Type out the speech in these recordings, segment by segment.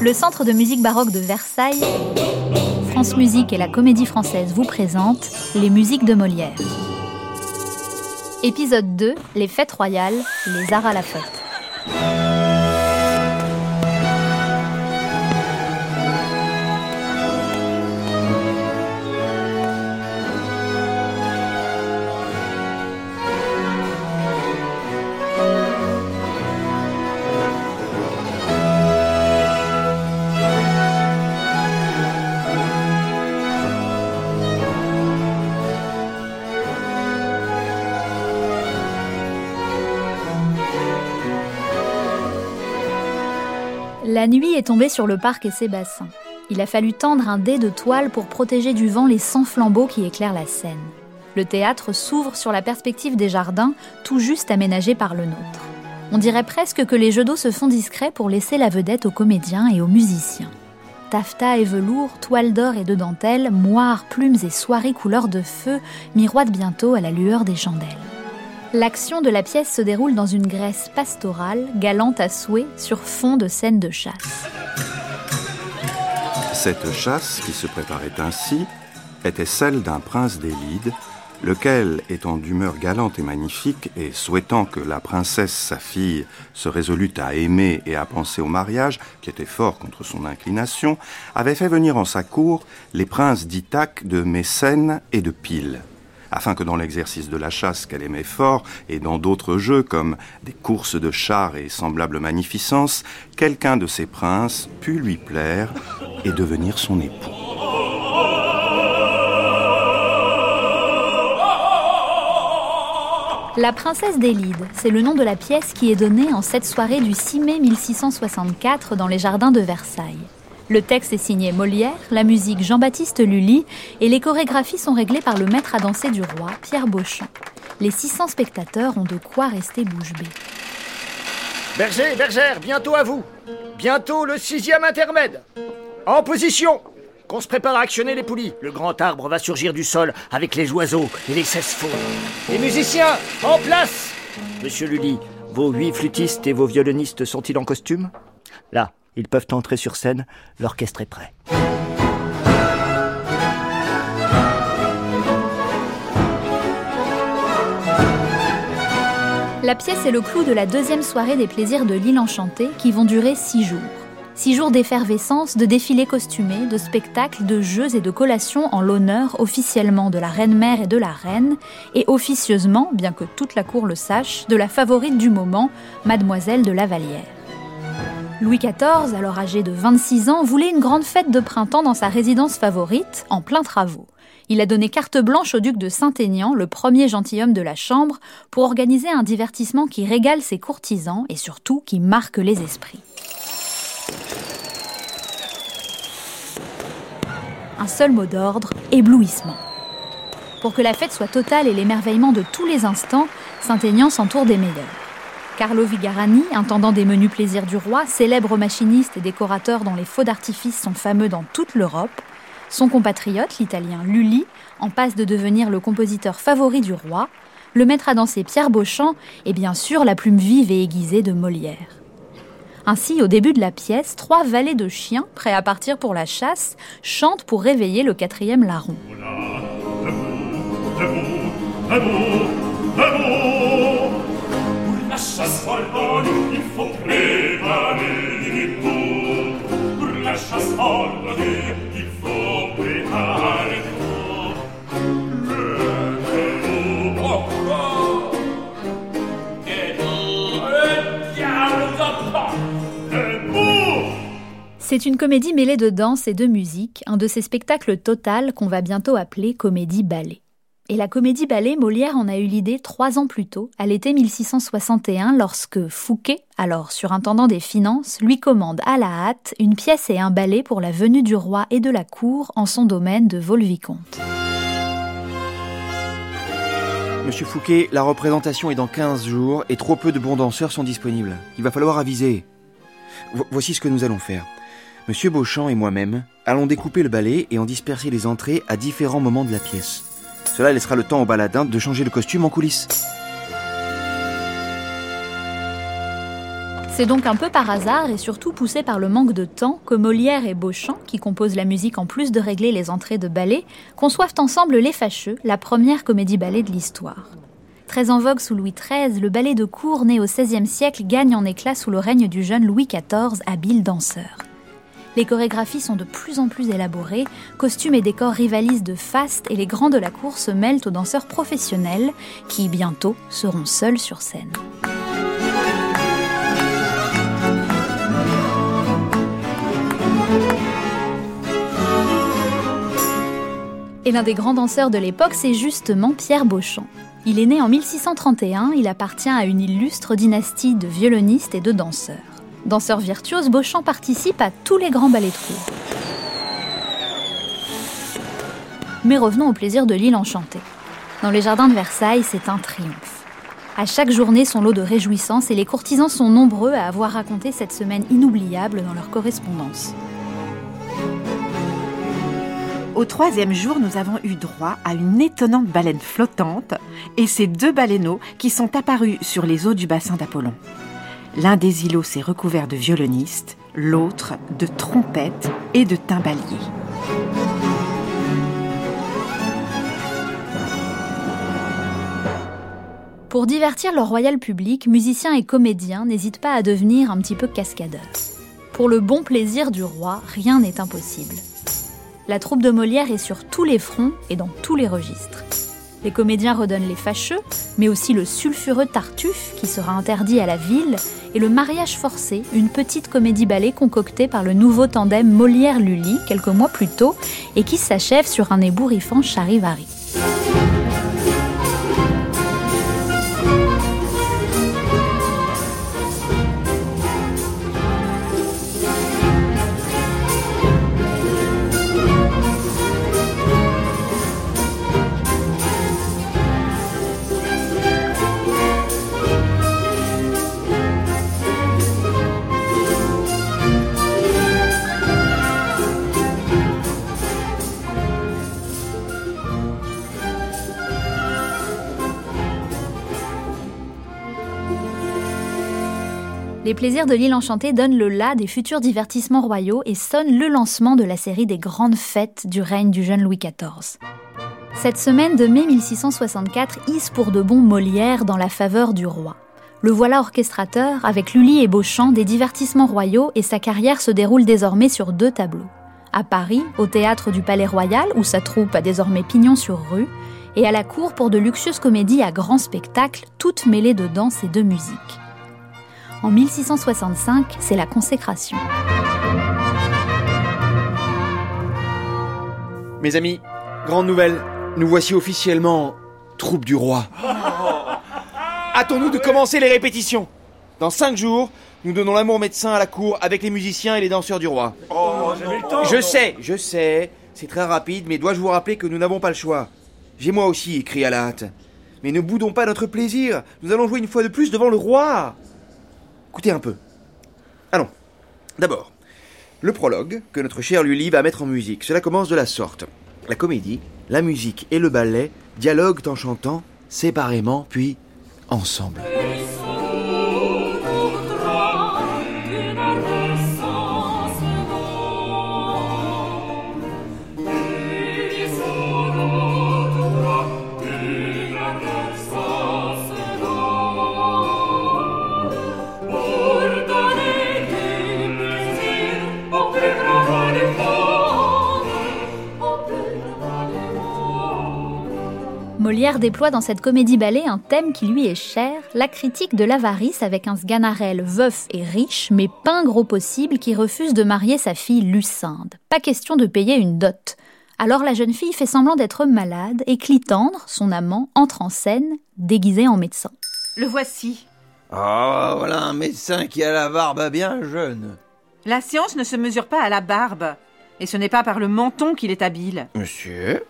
Le Centre de musique baroque de Versailles, France Musique et la Comédie Française vous présentent les musiques de Molière. Épisode 2, les fêtes royales, les arts à la fête. La nuit est tombée sur le parc et ses bassins. Il a fallu tendre un dé de toile pour protéger du vent les 100 flambeaux qui éclairent la scène. Le théâtre s'ouvre sur la perspective des jardins, tout juste aménagés par le nôtre. On dirait presque que les jeux d'eau se font discrets pour laisser la vedette aux comédiens et aux musiciens. Taffetas et velours, toile d'or et de dentelle, moires, plumes et soirées couleur de feu miroitent bientôt à la lueur des chandelles. L'action de la pièce se déroule dans une Grèce pastorale, galante à souhait, sur fond de scènes de chasse. Cette chasse, qui se préparait ainsi, était celle d'un prince d'Élide, lequel, étant d'humeur galante et magnifique, et souhaitant que la princesse, sa fille, se résolût à aimer et à penser au mariage, qui était fort contre son inclination, avait fait venir en sa cour les princes d'Ithaque, de Mécène et de Pyle afin que dans l'exercice de la chasse qu'elle aimait fort et dans d'autres jeux comme des courses de chars et semblables magnificences, quelqu'un de ces princes pût lui plaire et devenir son époux. La princesse d'Élide, c'est le nom de la pièce qui est donnée en cette soirée du 6 mai 1664 dans les jardins de Versailles. Le texte est signé Molière, la musique Jean-Baptiste Lully et les chorégraphies sont réglées par le maître à danser du roi, Pierre Beauchamp. Les 600 spectateurs ont de quoi rester bouche bée. Berger, bergère, bientôt à vous. Bientôt le sixième intermède. En position qu'on se prépare à actionner les poulies. Le grand arbre va surgir du sol avec les oiseaux et les cesse-faux. Les musiciens, en place Monsieur Lully, vos huit flûtistes et vos violonistes sont-ils en costume? Là, ils peuvent entrer sur scène, l'orchestre est prêt. La pièce est le clou de la deuxième soirée des plaisirs de l'île enchantée qui vont durer six jours. Six jours d'effervescence, de défilés costumés, de spectacles, de jeux et de collations en l'honneur officiellement de la reine-mère et de la reine, et officieusement, bien que toute la cour le sache, de la favorite du moment, mademoiselle de Lavalière. Louis XIV, alors âgé de 26 ans, voulait une grande fête de printemps dans sa résidence favorite, en plein travaux. Il a donné carte blanche au duc de Saint-Aignan, le premier gentilhomme de la Chambre, pour organiser un divertissement qui régale ses courtisans et surtout qui marque les esprits. Un seul mot d'ordre, éblouissement. Pour que la fête soit totale et l'émerveillement de tous les instants, Saint-Aignan s'entoure des meilleurs. Carlo Vigarani, intendant des menus plaisirs du roi, célèbre machiniste et décorateur dont les feux d'artifice sont fameux dans toute l'Europe, son compatriote, l'italien Lully, en passe de devenir le compositeur favori du roi, le maître à danser Pierre Beauchamp et bien sûr la plume vive et aiguisée de Molière. Ainsi, au début de la pièce, trois valets de chiens, prêts à partir pour la chasse, chantent pour réveiller le quatrième larron. C'est une comédie mêlée de danse et de musique, un de ces spectacles total qu'on va bientôt appeler comédie ballet. Et la comédie ballet, Molière en a eu l'idée trois ans plus tôt, à l'été 1661, lorsque Fouquet, alors surintendant des finances, lui commande à la hâte une pièce et un ballet pour la venue du roi et de la cour en son domaine de Volvicomte. Monsieur Fouquet, la représentation est dans 15 jours et trop peu de bons danseurs sont disponibles. Il va falloir aviser. voici ce que nous allons faire. Monsieur Beauchamp et moi-même allons découper le ballet et en disperser les entrées à différents moments de la pièce. Cela laissera le temps au baladin de changer le costume en coulisses. C'est donc un peu par hasard et surtout poussé par le manque de temps que Molière et Beauchamp, qui composent la musique en plus de régler les entrées de ballet, conçoivent ensemble Les Fâcheux, la première comédie-ballet de l'histoire. Très en vogue sous Louis XIII, le ballet de cour né au XVIe siècle gagne en éclat sous le règne du jeune Louis XIV, habile danseur. Les chorégraphies sont de plus en plus élaborées, costumes et décors rivalisent de faste et les grands de la cour se mêlent aux danseurs professionnels qui, bientôt, seront seuls sur scène. Et l'un des grands danseurs de l'époque, c'est justement Pierre Beauchamp. Il est né en 1631, il appartient à une illustre dynastie de violonistes et de danseurs. Danseur virtuose, Beauchamp participe à tous les grands ballets de. Mais revenons au plaisir de l'île enchantée. Dans les jardins de Versailles, c'est un triomphe. À chaque journée, son lot de réjouissances et les courtisans sont nombreux à avoir raconté cette semaine inoubliable dans leur correspondance. Au troisième jour, nous avons eu droit à une étonnante baleine flottante et ces deux baleineaux qui sont apparus sur les eaux du bassin d'Apollon. L'un des îlots s'est recouvert de violonistes, l'autre de trompettes et de timbaliers. Pour divertir le royal public, musiciens et comédiens n'hésitent pas à devenir un petit peu cascadeurs. Pour le bon plaisir du roi, rien n'est impossible la troupe de Molière est sur tous les fronts et dans tous les registres. Les comédiens redonnent les fâcheux, mais aussi le sulfureux Tartuffe, qui sera interdit à la ville, et le mariage forcé, une petite comédie-ballet concoctée par le nouveau tandem Molière-Lully quelques mois plus tôt, et qui s'achève sur un ébouriffant charivari. Plaisirs de l'île enchantée donnent le la des futurs divertissements royaux et sonnent le lancement de la série des grandes fêtes du règne du jeune Louis XIV. Cette semaine de mai 1664 hisse pour de bon Molière dans la faveur du roi. Le voilà orchestrateur, avec Lully et Beauchamp, des divertissements royaux et sa carrière se déroule désormais sur deux tableaux. À Paris, au théâtre du Palais Royal, où sa troupe a désormais pignon sur rue, et à la cour pour de luxueuses comédies à grand spectacle, toutes mêlées de danse et de musique. En 1665, c'est la consécration. Mes amis, grande nouvelle, nous voici officiellement troupe du roi. Hâtons-nous de commencer les répétitions. Dans cinq jours, nous donnons l'amour médecin à la cour avec les musiciens et les danseurs du roi. Oh, le temps. Je sais, je sais, c'est très rapide, mais dois-je vous rappeler que nous n'avons pas le choix? J'ai moi aussi écrit à la hâte. Mais ne boudons pas notre plaisir. Nous allons jouer une fois de plus devant le roi. Écoutez un peu. Allons. D'abord, le prologue que notre cher Lully va mettre en musique. Cela commence de la sorte. La comédie, la musique et le ballet dialoguent en chantant séparément puis ensemble. Molière déploie dans cette comédie-ballet un thème qui lui est cher, la critique de l'avarice avec un Sganarelle veuf et riche, mais pas gros possible, qui refuse de marier sa fille Lucinde. Pas question de payer une dot. Alors la jeune fille fait semblant d'être malade et Clitandre, son amant, entre en scène, déguisé en médecin. Le voici. Oh, voilà un médecin qui a la barbe bien jeune. La science ne se mesure pas à la barbe. Et ce n'est pas par le menton qu'il est habile. Monsieur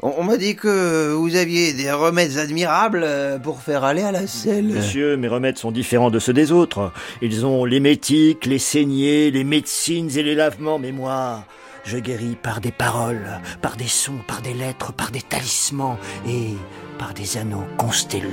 On, m'a dit que vous aviez des remèdes admirables euh, pour faire aller à la selle. Monsieur, mes remèdes sont différents de ceux des autres. Ils ont l'émétique, les saignées, les médecines et les lavements, mais moi, je guéris par des paroles, par des sons, par des lettres, par des talismans et par des anneaux constellés.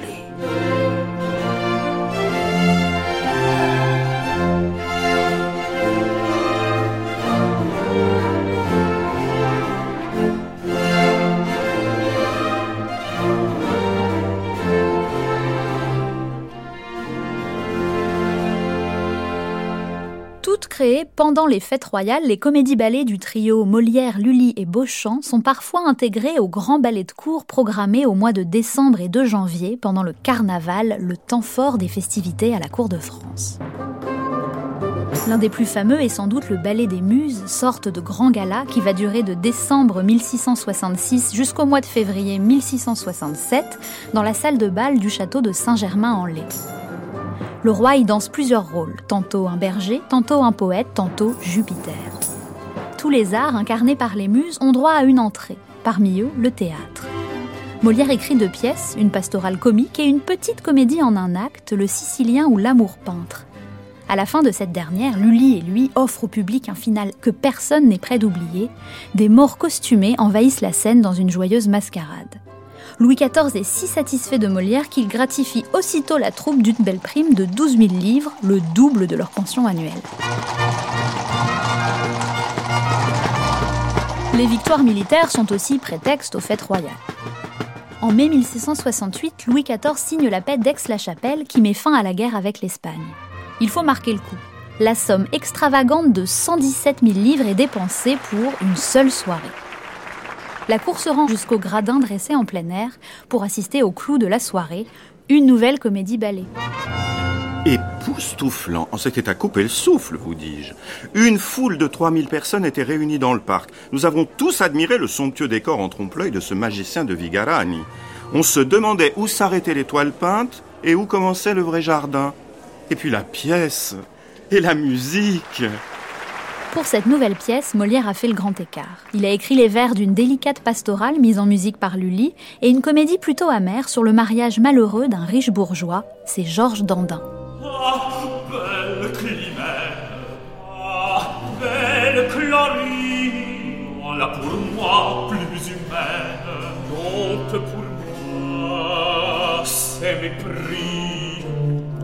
Pendant les fêtes royales, les comédies-ballets du trio Molière, Lully et Beauchamp sont parfois intégrées au grand ballet de cour programmé au mois de décembre et de janvier pendant le carnaval, le temps fort des festivités à la cour de France. L'un des plus fameux est sans doute le Ballet des Muses, sorte de grand gala qui va durer de décembre 1666 jusqu'au mois de février 1667 dans la salle de bal du château de Saint-Germain-en-Laye. Le roi y danse plusieurs rôles, tantôt un berger, tantôt un poète, tantôt Jupiter. Tous les arts incarnés par les muses ont droit à une entrée, parmi eux le théâtre. Molière écrit deux pièces, une pastorale comique et une petite comédie en un acte, Le Sicilien ou L'amour peintre. À la fin de cette dernière, Lully et lui offrent au public un final que personne n'est prêt d'oublier. Des morts costumés envahissent la scène dans une joyeuse mascarade. Louis XIV est si satisfait de Molière qu'il gratifie aussitôt la troupe d'une belle prime de 12 000 livres, le double de leur pension annuelle. Les victoires militaires sont aussi prétexte aux fêtes royales. En mai 1668, Louis XIV signe la paix d'Aix-la-Chapelle qui met fin à la guerre avec l'Espagne. Il faut marquer le coup. La somme extravagante de 117 000 livres est dépensée pour une seule soirée la cour se rend jusqu'au gradin dressé en plein air pour assister au clou de la soirée, une nouvelle comédie ballet. Époustouflant, c'était à couper le souffle, vous dis-je. Une foule de 3000 personnes était réunie dans le parc. Nous avons tous admiré le somptueux décor en trompe-l'œil de ce magicien de Vigarani. On se demandait où s'arrêtaient les toiles peintes et où commençait le vrai jardin. Et puis la pièce et la musique. Pour cette nouvelle pièce, Molière a fait le grand écart. Il a écrit les vers d'une délicate pastorale mise en musique par Lully et une comédie plutôt amère sur le mariage malheureux d'un riche bourgeois, c'est Georges Dandin.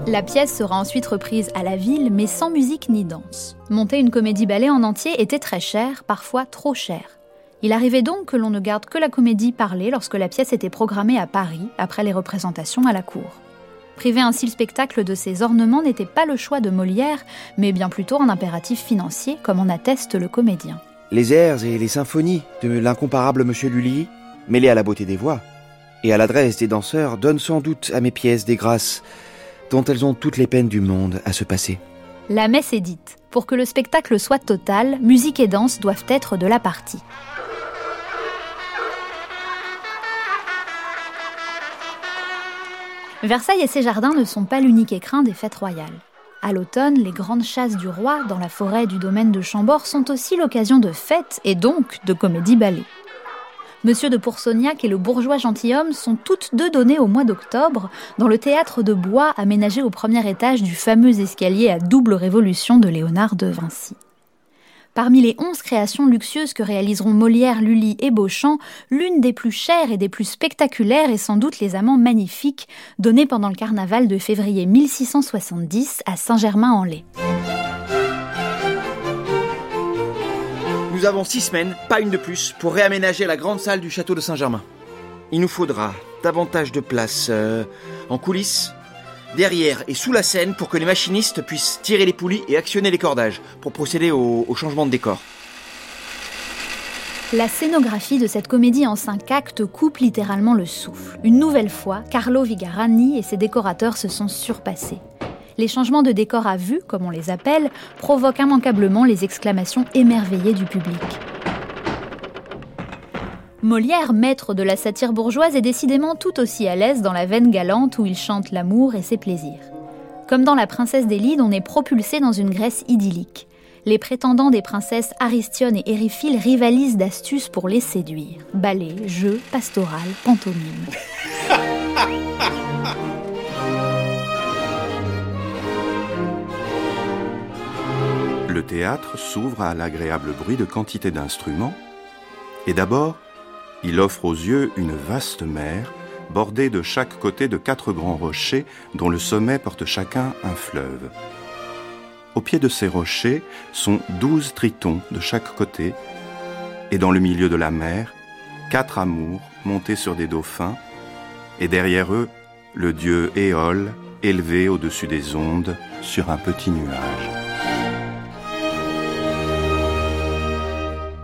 La pièce sera ensuite reprise à la ville, mais sans musique ni danse. Monter une comédie-ballet en entier était très cher, parfois trop cher. Il arrivait donc que l'on ne garde que la comédie parlée lorsque la pièce était programmée à Paris, après les représentations à la cour. Priver ainsi le spectacle de ses ornements n'était pas le choix de Molière, mais bien plutôt un impératif financier, comme en atteste le comédien. Les airs et les symphonies de l'incomparable Monsieur Lully, mêlés à la beauté des voix et à l'adresse des danseurs, donnent sans doute à mes pièces des grâces dont elles ont toutes les peines du monde à se passer. La messe est dite. Pour que le spectacle soit total, musique et danse doivent être de la partie. Versailles et ses jardins ne sont pas l'unique écrin des fêtes royales. À l'automne, les grandes chasses du roi dans la forêt du domaine de Chambord sont aussi l'occasion de fêtes et donc de comédies-ballets. Monsieur de Poursognac et le bourgeois gentilhomme sont toutes deux données au mois d'octobre dans le théâtre de bois aménagé au premier étage du fameux escalier à double révolution de Léonard de Vinci. Parmi les onze créations luxueuses que réaliseront Molière, Lully et Beauchamp, l'une des plus chères et des plus spectaculaires est sans doute Les Amants Magnifiques, donnés pendant le carnaval de février 1670 à Saint-Germain-en-Laye. Nous avons six semaines, pas une de plus, pour réaménager la grande salle du château de Saint-Germain. Il nous faudra davantage de place euh, en coulisses, derrière et sous la scène pour que les machinistes puissent tirer les poulies et actionner les cordages pour procéder au, au changement de décor. La scénographie de cette comédie en cinq actes coupe littéralement le souffle. Une nouvelle fois, Carlo Vigarani et ses décorateurs se sont surpassés les changements de décor à vue, comme on les appelle, provoquent immanquablement les exclamations émerveillées du public. Molière, maître de la satire bourgeoise, est décidément tout aussi à l'aise dans la veine galante où il chante l'amour et ses plaisirs. Comme dans La Princesse des Lides, on est propulsé dans une Grèce idyllique. Les prétendants des princesses Aristion et Éryphile rivalisent d'astuces pour les séduire. Ballet, jeu, pastoral, pantomime. le théâtre s'ouvre à l'agréable bruit de quantité d'instruments, et d'abord, il offre aux yeux une vaste mer, bordée de chaque côté de quatre grands rochers dont le sommet porte chacun un fleuve. Au pied de ces rochers sont douze tritons de chaque côté, et dans le milieu de la mer, quatre amours montés sur des dauphins, et derrière eux, le dieu Éole élevé au-dessus des ondes sur un petit nuage.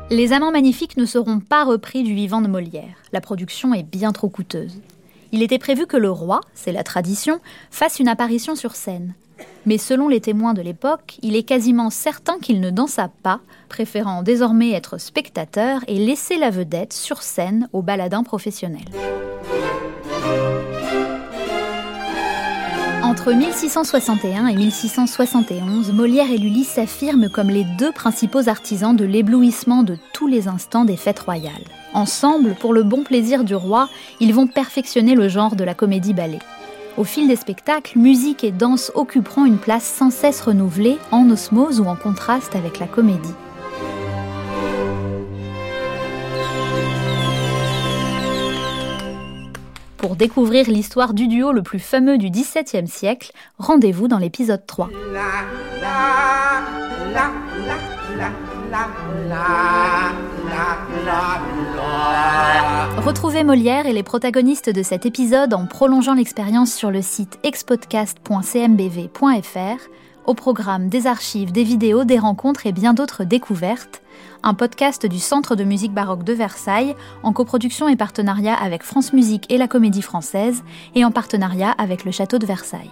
Les Amants Magnifiques ne seront pas repris du vivant de Molière. La production est bien trop coûteuse. Il était prévu que le roi, c'est la tradition, fasse une apparition sur scène. Mais selon les témoins de l'époque, il est quasiment certain qu'il ne dansa pas, préférant désormais être spectateur et laisser la vedette sur scène aux baladins professionnels. Entre 1661 et 1671, Molière et Lully s'affirment comme les deux principaux artisans de l'éblouissement de tous les instants des fêtes royales. Ensemble, pour le bon plaisir du roi, ils vont perfectionner le genre de la comédie-ballet. Au fil des spectacles, musique et danse occuperont une place sans cesse renouvelée, en osmose ou en contraste avec la comédie. Pour découvrir l'histoire du duo le plus fameux du XVIIe siècle, rendez-vous dans l'épisode 3. Retrouvez Molière et les protagonistes de cet épisode en prolongeant l'expérience sur le site expodcast.cmbv.fr, au programme des archives, des vidéos, des rencontres et bien d'autres découvertes, un podcast du Centre de musique baroque de Versailles en coproduction et partenariat avec France Musique et la Comédie Française et en partenariat avec le Château de Versailles.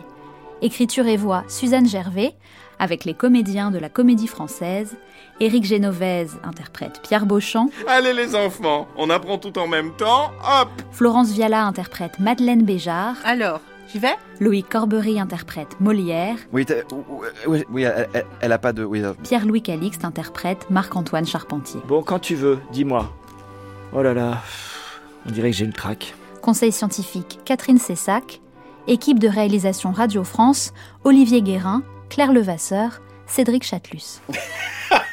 Écriture et voix Suzanne Gervais, avec les comédiens de la Comédie Française Éric Génovèse interprète Pierre Beauchamp. Allez les enfants, on apprend tout en même temps, hop Florence Viala interprète Madeleine Béjart. Alors, j'y vais Louis Corbery interprète Molière. Oui, oui, oui elle, elle, a pas de... Oui, Pierre-Louis Calixte interprète Marc-Antoine Charpentier. Bon, quand tu veux, dis-moi. Oh là là, on dirait que j'ai le trac. Conseil scientifique Catherine Cessac. Équipe de réalisation Radio France, Olivier Guérin, Claire Levasseur, Cédric Chatelus.